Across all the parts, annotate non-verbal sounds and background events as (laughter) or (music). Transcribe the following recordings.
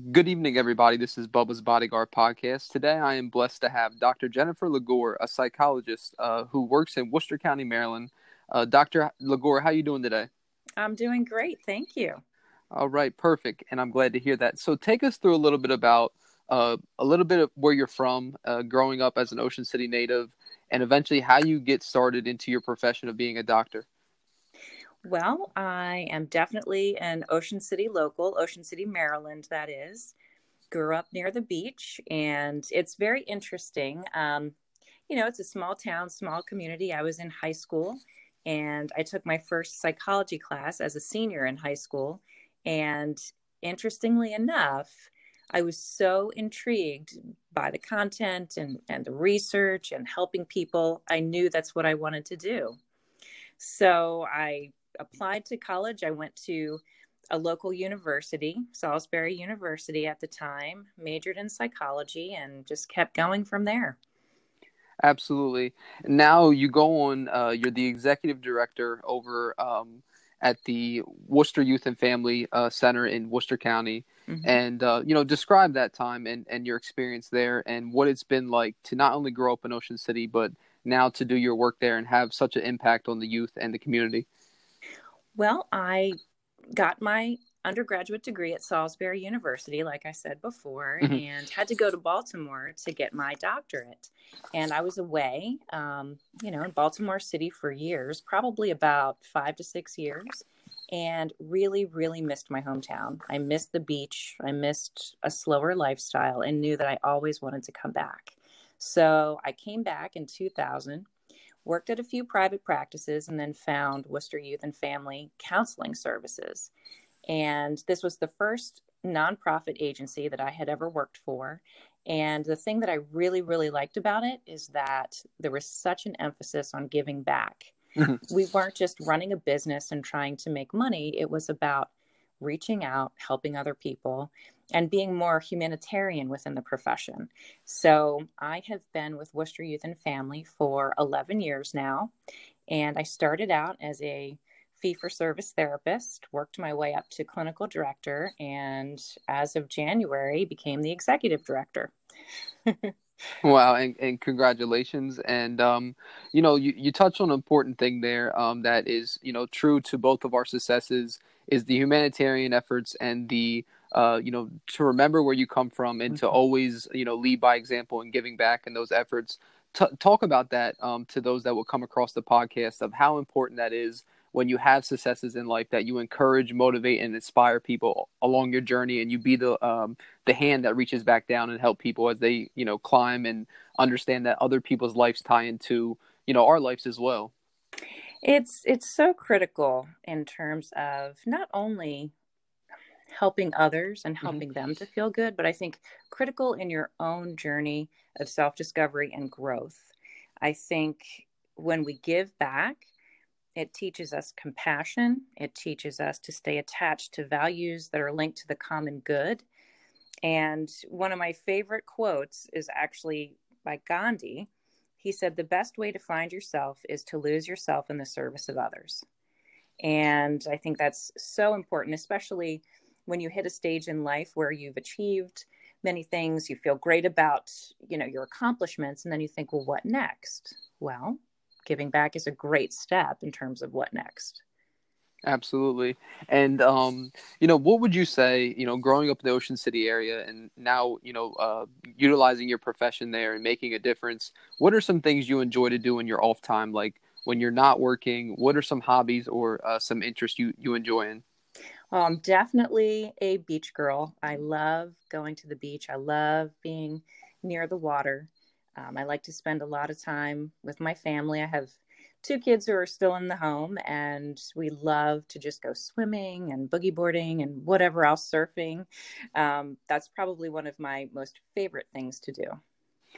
Good evening, everybody. This is Bubba's Bodyguard podcast. Today, I am blessed to have Dr. Jennifer Leggour, a psychologist uh, who works in Worcester County, Maryland. Uh, Dr. Leggour, how you doing today? I'm doing great, thank you. All right, perfect, and I'm glad to hear that. So, take us through a little bit about uh, a little bit of where you're from, uh, growing up as an Ocean City native, and eventually how you get started into your profession of being a doctor. Well, I am definitely an Ocean City local, Ocean City, Maryland, that is. Grew up near the beach, and it's very interesting. Um, you know, it's a small town, small community. I was in high school, and I took my first psychology class as a senior in high school. And interestingly enough, I was so intrigued by the content and, and the research and helping people. I knew that's what I wanted to do. So I applied to college. I went to a local university, Salisbury University at the time, majored in psychology, and just kept going from there. Absolutely. Now you go on, uh, you're the executive director over um, at the Worcester Youth and Family uh, Center in Worcester County. Mm-hmm. And, uh, you know, describe that time and, and your experience there and what it's been like to not only grow up in Ocean City, but now to do your work there and have such an impact on the youth and the community. Well, I got my undergraduate degree at Salisbury University, like I said before, mm-hmm. and had to go to Baltimore to get my doctorate. And I was away, um, you know, in Baltimore City for years, probably about five to six years, and really, really missed my hometown. I missed the beach, I missed a slower lifestyle, and knew that I always wanted to come back. So I came back in 2000 worked at a few private practices, and then found Worcester Youth and Family Counseling Services. And this was the first nonprofit agency that I had ever worked for. And the thing that I really, really liked about it is that there was such an emphasis on giving back. Mm-hmm. We weren't just running a business and trying to make money, it was about reaching out, helping other people, and being more humanitarian within the profession. So I have been with Worcester Youth and Family for 11 years now. And I started out as a fee for service therapist, worked my way up to clinical director, and as of January, became the executive director. (laughs) wow and, and congratulations and um, you know you, you touched on an important thing there um, that is you know true to both of our successes is the humanitarian efforts and the uh, you know to remember where you come from and mm-hmm. to always you know lead by example and giving back in those efforts T- talk about that um, to those that will come across the podcast of how important that is when you have successes in life that you encourage motivate and inspire people along your journey and you be the um, the hand that reaches back down and help people as they you know climb and understand that other people's lives tie into you know our lives as well it's it's so critical in terms of not only helping others and mm-hmm. helping mm-hmm. them to feel good but i think critical in your own journey of self-discovery and growth i think when we give back it teaches us compassion. It teaches us to stay attached to values that are linked to the common good. And one of my favorite quotes is actually by Gandhi. He said, The best way to find yourself is to lose yourself in the service of others. And I think that's so important, especially when you hit a stage in life where you've achieved many things, you feel great about, you know, your accomplishments, and then you think, well, what next? Well, giving back is a great step in terms of what next. Absolutely. And um, you know, what would you say, you know, growing up in the Ocean City area and now, you know, uh, utilizing your profession there and making a difference, what are some things you enjoy to do in your off time like when you're not working? What are some hobbies or uh, some interests you you enjoy in? I'm definitely a beach girl. I love going to the beach. I love being near the water. Um, I like to spend a lot of time with my family. I have two kids who are still in the home, and we love to just go swimming and boogie boarding and whatever else, surfing. Um, that's probably one of my most favorite things to do.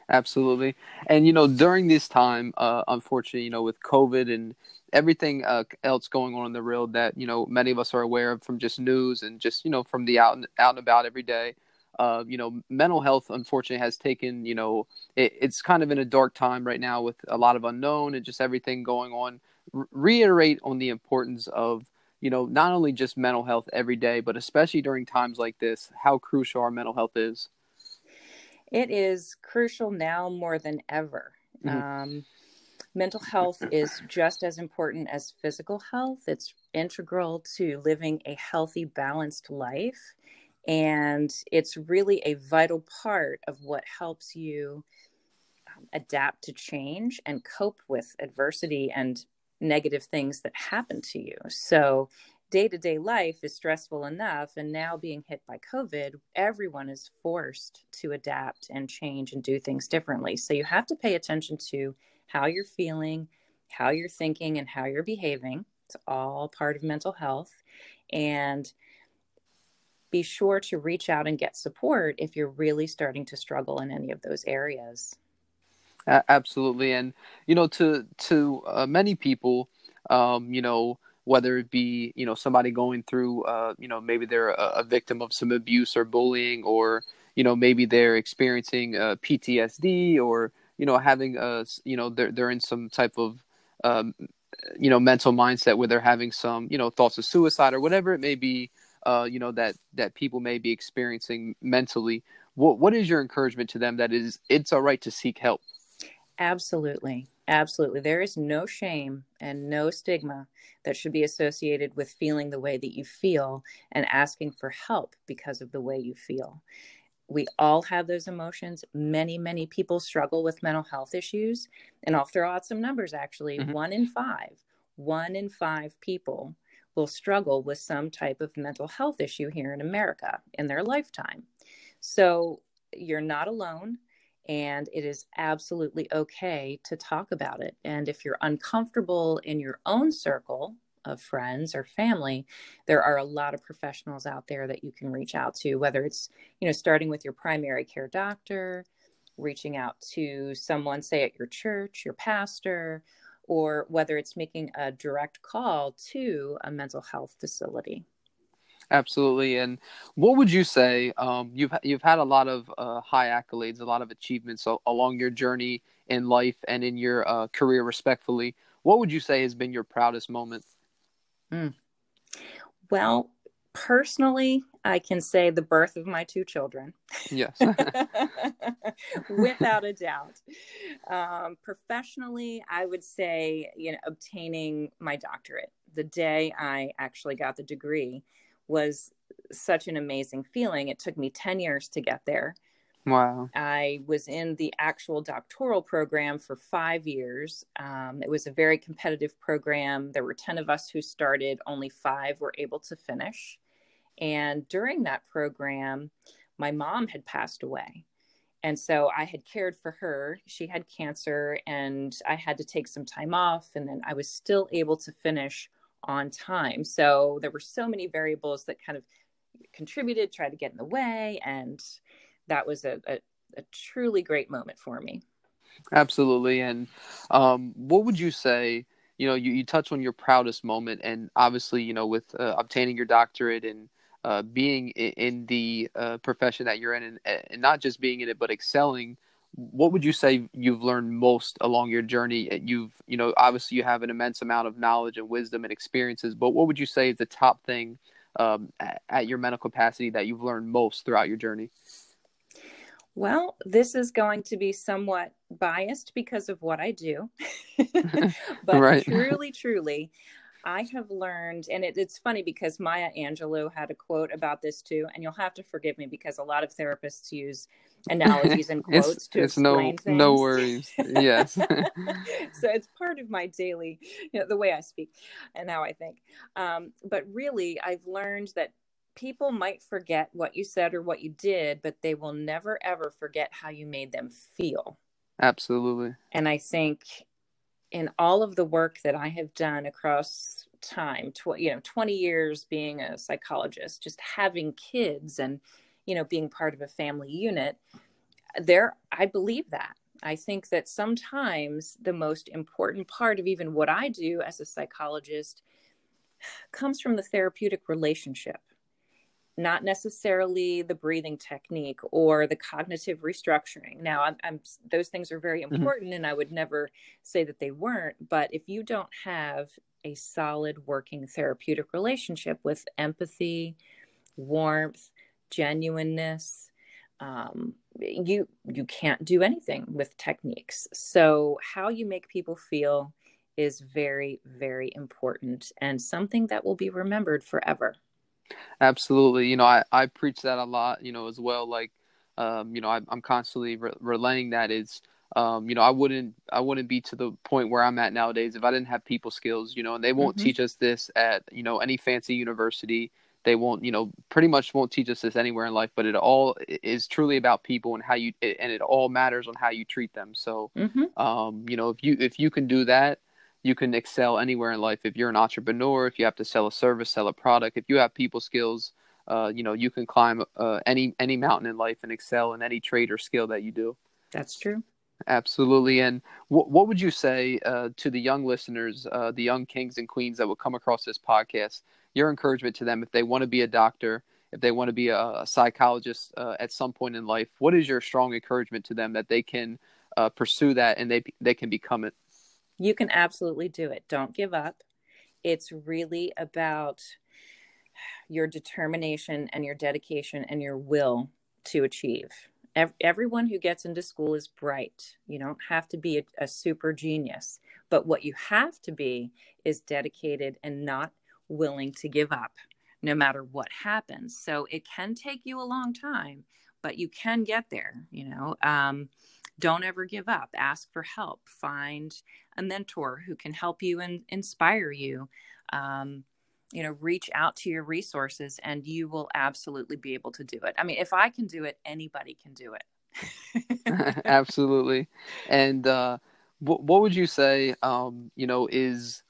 Absolutely. And, you know, during this time, uh, unfortunately, you know, with COVID and everything uh, else going on in the world that, you know, many of us are aware of from just news and just, you know, from the out and, out and about every day, uh, you know, mental health unfortunately has taken, you know, it, it's kind of in a dark time right now with a lot of unknown and just everything going on. R- reiterate on the importance of you know, not only just mental health every day, but especially during times like this, how crucial our mental health is. It is crucial now more than ever. Mm-hmm. Um, mental health is just as important as physical health. It's integral to living a healthy, balanced life. And it's really a vital part of what helps you um, adapt to change and cope with adversity and negative things that happen to you. So, day to day life is stressful enough. And now, being hit by COVID, everyone is forced to adapt and change and do things differently. So, you have to pay attention to how you're feeling, how you're thinking, and how you're behaving. It's all part of mental health. And be sure to reach out and get support if you're really starting to struggle in any of those areas. Absolutely, and you know, to to uh, many people, um, you know, whether it be you know somebody going through, uh, you know, maybe they're a, a, victim of some abuse or bullying, or you know, maybe they're experiencing uh, PTSD, or you know, having a, you know, they're they're in some type of, um, you know, mental mindset where they're having some, you know, thoughts of suicide or whatever it may be, uh, you know, that that people may be experiencing mentally. What what is your encouragement to them? That is, it's all right to seek help. Absolutely. Absolutely. There is no shame and no stigma that should be associated with feeling the way that you feel and asking for help because of the way you feel. We all have those emotions. Many, many people struggle with mental health issues. And I'll throw out some numbers actually. Mm-hmm. One in five, one in five people will struggle with some type of mental health issue here in America in their lifetime. So you're not alone and it is absolutely okay to talk about it. And if you're uncomfortable in your own circle of friends or family, there are a lot of professionals out there that you can reach out to, whether it's, you know, starting with your primary care doctor, reaching out to someone, say at your church, your pastor, or whether it's making a direct call to a mental health facility. Absolutely. And what would you say? Um, you've you've had a lot of uh, high accolades, a lot of achievements along your journey in life and in your uh, career, respectfully. What would you say has been your proudest moment? Mm. Well, personally, I can say the birth of my two children. Yes. (laughs) Without a doubt. Um, professionally, I would say, you know, obtaining my doctorate. The day I actually got the degree was such an amazing feeling. It took me 10 years to get there. Wow. I was in the actual doctoral program for five years. Um, it was a very competitive program. There were 10 of us who started, only five were able to finish. And during that program, my mom had passed away. And so I had cared for her. She had cancer, and I had to take some time off. And then I was still able to finish on time. So there were so many variables that kind of contributed, tried to get in the way. And that was a, a, a truly great moment for me. Absolutely. And um, what would you say? You know, you, you touch on your proudest moment, and obviously, you know, with uh, obtaining your doctorate and uh, being in, the uh, profession that you're in, and, and, not just being in it, but excelling. What would you say you've learned most along your journey? Uh, you've, you know, obviously you have an immense amount of knowledge and wisdom and experiences, but what would you say is the top thing um, at, at your mental capacity that you've learned most throughout your journey? Well, this is going to be somewhat biased because of what I do. (laughs) (laughs) but right. truly, truly, I have learned, and it, it's funny because Maya Angelou had a quote about this too, and you'll have to forgive me because a lot of therapists use (laughs) analogies and quotes it's, to it's explain no, things. No worries. Yes. so it's part of my daily, you know, the way I speak and how I think. Um, but really, I've learned that people might forget what you said or what you did, but they will never ever forget how you made them feel. Absolutely. And I think in all of the work that I have done across time, tw- you know, 20 years being a psychologist, just having kids and, you know, being part of a family unit, there, I believe that. I think that sometimes the most important part of even what I do as a psychologist comes from the therapeutic relationship not necessarily the breathing technique or the cognitive restructuring. Now, I'm, I'm those things are very mm-hmm. important, mm-hmm. and I would never say that they weren't. But if you don't have a solid working therapeutic relationship with empathy, warmth, genuineness, um, you you can't do anything with techniques. So how you make people feel is very very important and something that will be remembered forever. Absolutely, you know I I preach that a lot, you know as well. Like, um, you know I, am constantly re- relaying that is. Um, you know, I wouldn't, I wouldn't be to the point where I'm at nowadays if I didn't have people skills. You know, and they won't mm-hmm. teach us this at, you know, any fancy university they won't you know pretty much won't teach us this anywhere in life but it all is truly about people and how you and it all matters on how you treat them so mm-hmm. um, you know if you if you can do that you can excel anywhere in life if you're an entrepreneur if you have to sell a service sell a product if you have people skills uh, you know you can climb uh, any any mountain in life and excel in any trade or skill that you do that's true absolutely and what what would you say uh, to the young listeners uh, the young kings and queens that will come across this podcast your encouragement to them if they want to be a doctor, if they want to be a, a psychologist uh, at some point in life? What is your strong encouragement to them that they can uh, pursue that and they they can become it? You can absolutely do it. Don't give up. It's really about your determination and your dedication and your will to achieve. Everyone who gets into school is bright. You don't have to be a, a super genius. But what you have to be is dedicated and not willing to give up no matter what happens. So it can take you a long time, but you can get there, you know. Um, don't ever give up. Ask for help. Find a mentor who can help you and inspire you. Um, you know, reach out to your resources and you will absolutely be able to do it. I mean, if I can do it, anybody can do it. (laughs) absolutely. And uh, what, what would you say, um, you know, is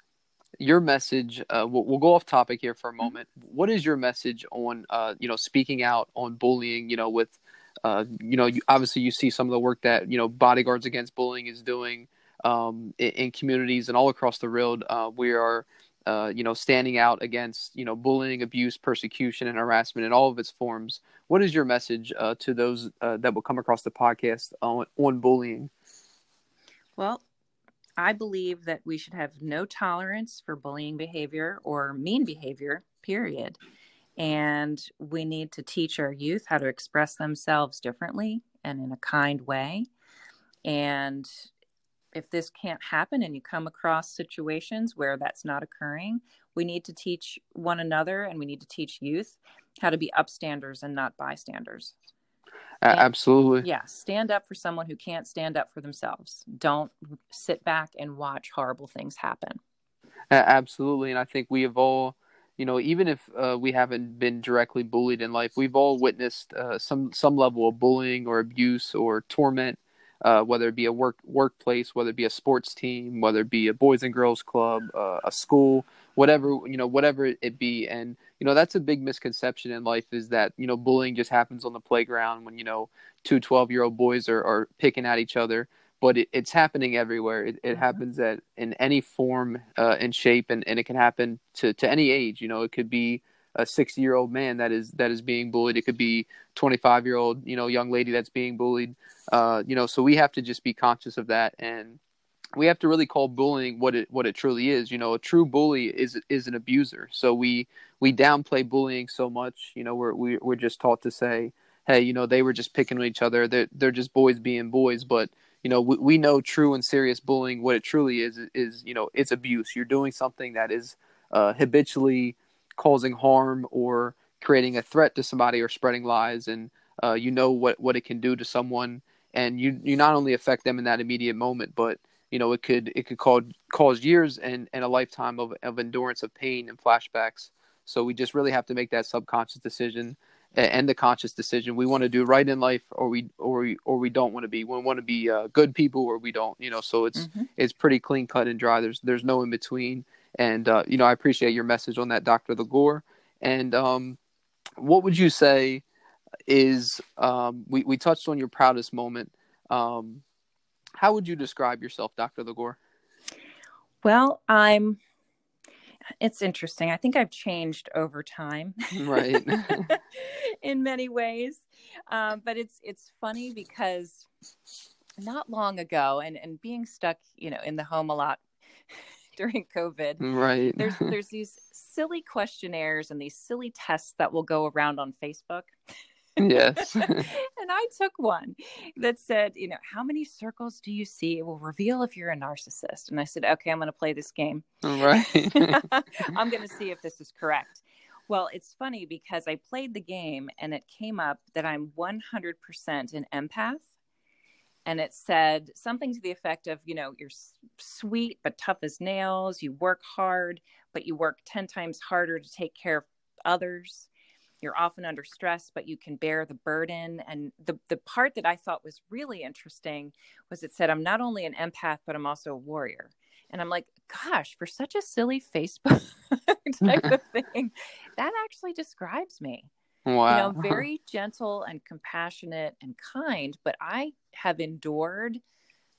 your message uh, we'll, we'll, go off topic here for a mm-hmm. moment what is your message on uh, you know speaking out on bullying you know with uh, you know you, obviously you see some of the work that you know bodyguards against bullying is doing um, in, in, communities and all across the world uh, we are uh, you know standing out against you know bullying abuse persecution and harassment in all of its forms. What is your message uh, to those that will come across the podcast on, on bullying? Well I believe that we should have no tolerance for bullying behavior or mean behavior, period. And we need to teach our youth how to express themselves differently and in a kind way. And if this can't happen and you come across situations where that's not occurring, we need to teach one another and we need to teach youth how to be upstanders and not bystanders. Stand, Absolutely. Yeah. Stand up for someone who can't stand up for themselves. Don't sit back and watch horrible things happen. Absolutely. And I think we have all, you know, even if uh, we haven't been directly bullied in life, we've all witnessed uh, some some level of bullying or abuse or torment, uh, whether it be a work workplace, whether it be a sports team, whether it be a boys and girls club, uh, a school, whatever you know, whatever it be. And you know that's a big misconception in life is that you know bullying just happens on the playground when you know two 12 year old boys are, are picking at each other but it, it's happening everywhere it, it mm-hmm. happens at in any form uh, and shape and, and it can happen to, to any age you know it could be a 60 year old man that is that is being bullied it could be 25 year old you know young lady that's being bullied uh, you know so we have to just be conscious of that and we have to really call bullying what it what it truly is. You know, a true bully is is an abuser. So we we downplay bullying so much. You know, we're we, we're just taught to say, hey, you know, they were just picking on each other. They're they're just boys being boys. But you know, we, we know true and serious bullying. What it truly is is you know, it's abuse. You're doing something that is uh, habitually causing harm or creating a threat to somebody or spreading lies, and uh, you know what what it can do to someone. And you you not only affect them in that immediate moment, but you know it could it could cause cause years and, and a lifetime of, of endurance of pain and flashbacks so we just really have to make that subconscious decision and the conscious decision we want to do right in life or we or we or we don't want to be we want to be uh, good people or we don't you know so it's mm-hmm. it's pretty clean cut and dry there's there's no in between and uh, you know i appreciate your message on that dr Leggour and um, what would you say is um, we, we touched on your proudest moment um, how would you describe yourself, Dr. Leggour? Well, I'm it's interesting. I think I've changed over time, right? (laughs) (laughs) in many ways, um, but it's it's funny because not long ago, and and being stuck, you know, in the home a lot (laughs) during COVID. Right. There's there's these silly questionnaires and these silly tests that will go around on Facebook. Yes. (laughs) (laughs) and I took one that said, you know, how many circles do you see? It will reveal if you're a narcissist. And I said, okay, I'm going to play this game. right. (laughs) I'm going to see if this is correct. Well, it's funny because I played the game and it came up that I'm 100% an empath. And it said something to the effect of, you know, you're sweet but tough as nails. You work hard, but you work 10 times harder to take care of others. You're often under stress, but you can bear the burden. And the, the part that I thought was really interesting was it said, I'm not only an empath, but I'm also a warrior. And I'm like, gosh, for such a silly Facebook (laughs) type of (laughs) thing, that actually describes me. Wow. You know, very gentle and compassionate and kind, but I have endured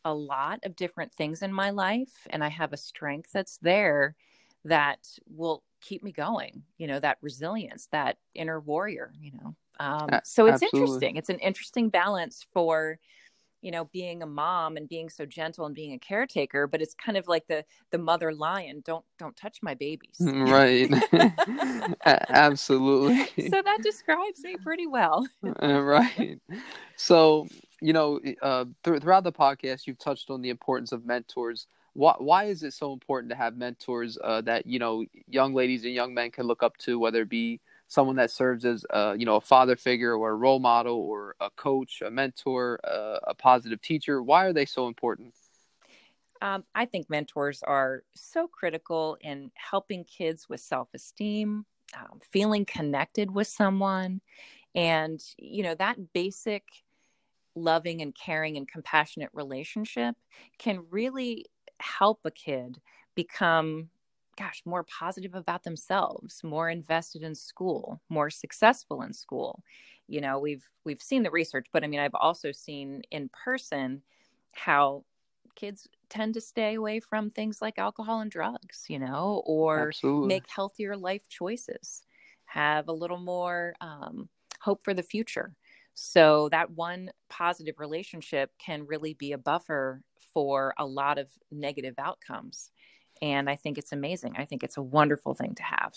a lot of different things in my life and I have a strength that's there that will keep me going, you know, that resilience, that inner warrior, you know. Um, so it's Absolutely. interesting. It's an interesting balance for you know being a mom and being so gentle and being a caretaker but it's kind of like the the mother lion don't don't touch my babies mm, (laughs) right (laughs) absolutely so that describes me pretty well (laughs) uh, right so you know uh, th- throughout the podcast you've touched on the importance of mentors why, why is it so important to have mentors uh, that you know young ladies and young men can look up to whether it be someone that serves as a, you know a father figure or a role model or a coach, a mentor, a, a positive teacher? Why are they so important? Um, I think mentors are so critical in helping kids with self esteem, um, feeling connected with someone, and you know that basic loving and caring and compassionate relationship can really help a kid become gosh, more positive about themselves, more invested in school, more successful in school. You know, we've we've seen the research, but I mean, I've also seen in person how kids tend to stay away from things like alcohol and drugs, you know, or Absolutely. make healthier life choices, have a little more um, hope for the future. So that one positive relationship can really be a buffer for a lot of negative outcomes and I think it's amazing. I think it's a wonderful thing to have.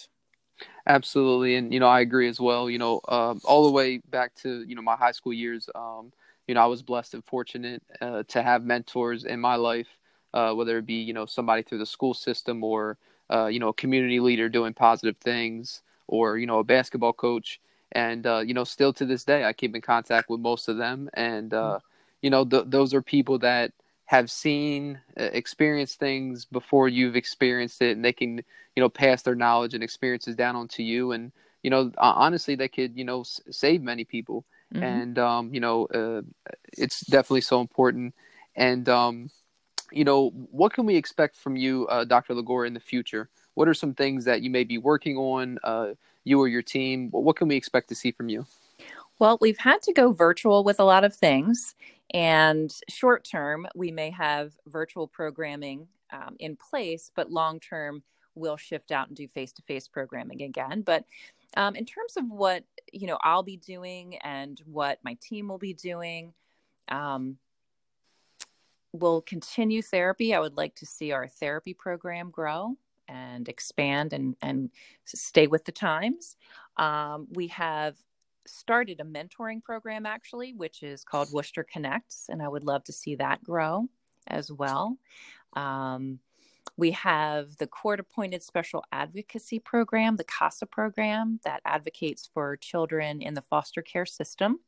Absolutely, and you know I agree as well. You know, uh, all the way back to you know my high school years. Um, you know, I was blessed and fortunate uh, to have mentors in my life, uh, whether it be you know somebody through the school system or uh, you know a community leader doing positive things, or you know a basketball coach. And uh, you know, still to this day, I keep in contact with most of them, and uh, mm. you know, th- those are people that have seen uh, experienced things before you've experienced it and they can you know pass their knowledge and experiences down onto you. And you know honestly they could you know s- save many people. Mm-hmm. and um you know uh, it's definitely so important. And um you know what can we expect from you uh, dr lagora in the future? What are some things that you may be working on uh, you or your team? What can we expect to see from you? Well, we've had to go virtual with a lot of things. And short term, we may have virtual programming um, in place, but long term, we'll shift out and do face to face programming again. But um, in terms of what you know I'll be doing and what my team will be doing, um, we'll continue therapy. I would like to see our therapy program grow and expand and and stay with the times. Um, we have started a mentoring program actually, which is called Worcester Connects, and I would love to see that grow as well. Um, we have the court appointed special advocacy program, the CASA program, that advocates for children in the foster care system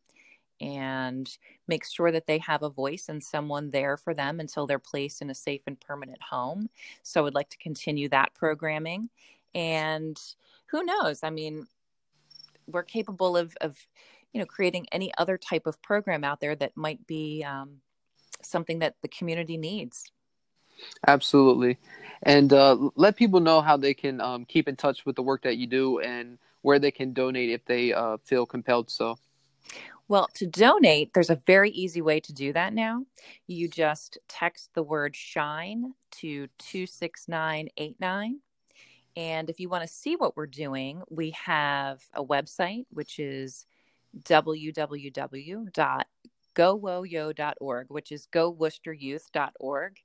and makes sure that they have a voice and someone there for them until they're placed in a safe and permanent home. So I would like to continue that programming. And who knows? I mean, we're capable of of you know creating any other type of program out there that might be um, something that the community needs. Absolutely. And uh, let people know how they can um, keep in touch with the work that you do and where they can donate if they uh, feel compelled so. Well, to donate, there's a very easy way to do that now. You just text the word shine to 26989 and if you want to see what we're doing, we have a website, which is www.gowoyo.org, which is goworcesteryouth.org,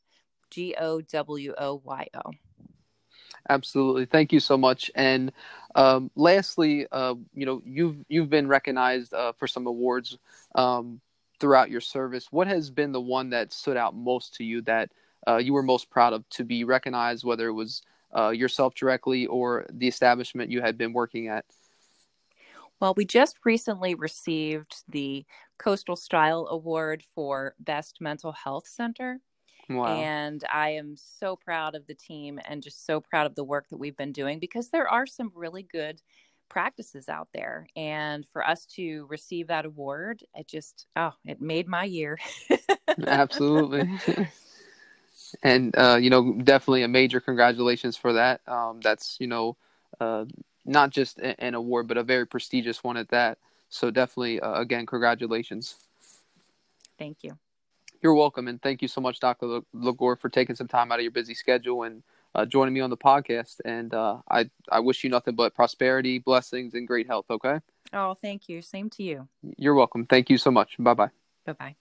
G O W O Y O. Absolutely. Thank you so much. And um, lastly, uh, you know, you've you've been recognized uh, for some awards um, throughout your service. What has been the one that stood out most to you that uh, you were most proud of to be recognized, whether it was uh, yourself directly or the establishment you had been working at? Well, we just recently received the Coastal Style Award for Best Mental Health Center. Wow. And I am so proud of the team and just so proud of the work that we've been doing because there are some really good practices out there. And for us to receive that award, it just, oh, it made my year. (laughs) Absolutely. (laughs) and, uh, you know, definitely a major congratulations for that. Um, that's, you know, uh, not just an award, but a very prestigious one at that. So definitely, uh, again, congratulations. Thank you. You're welcome, and thank you so much, Dr. Leggour, for taking some time out of your busy schedule and uh, joining me on the podcast. And uh, I I wish you nothing but prosperity, blessings, and great health. Okay. Oh, thank you. Same to you. You're welcome. Thank you so much. Bye bye. Bye bye.